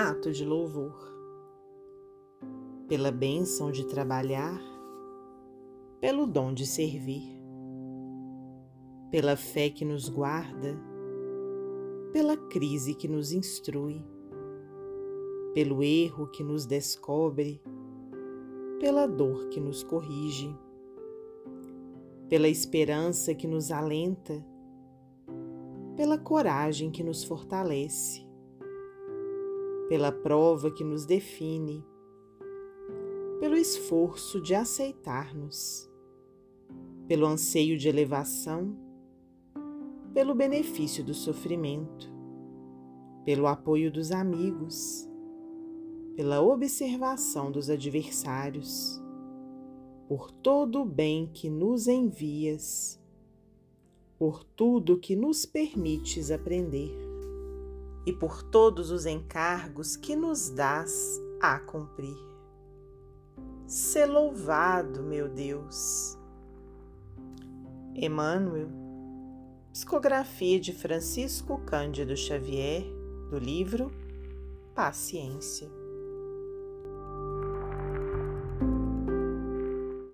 ato de louvor, pela bênção de trabalhar, pelo dom de servir, pela fé que nos guarda, pela crise que nos instrui, pelo erro que nos descobre, pela dor que nos corrige, pela esperança que nos alenta, pela coragem que nos fortalece, pela prova que nos define, pelo esforço de aceitar-nos, pelo anseio de elevação, pelo benefício do sofrimento, pelo apoio dos amigos, pela observação dos adversários, por todo o bem que nos envias por tudo que nos permites aprender e por todos os encargos que nos dás a cumprir. Sê louvado, meu Deus. Emmanuel, psicografia de Francisco Cândido Xavier, do livro Paciência.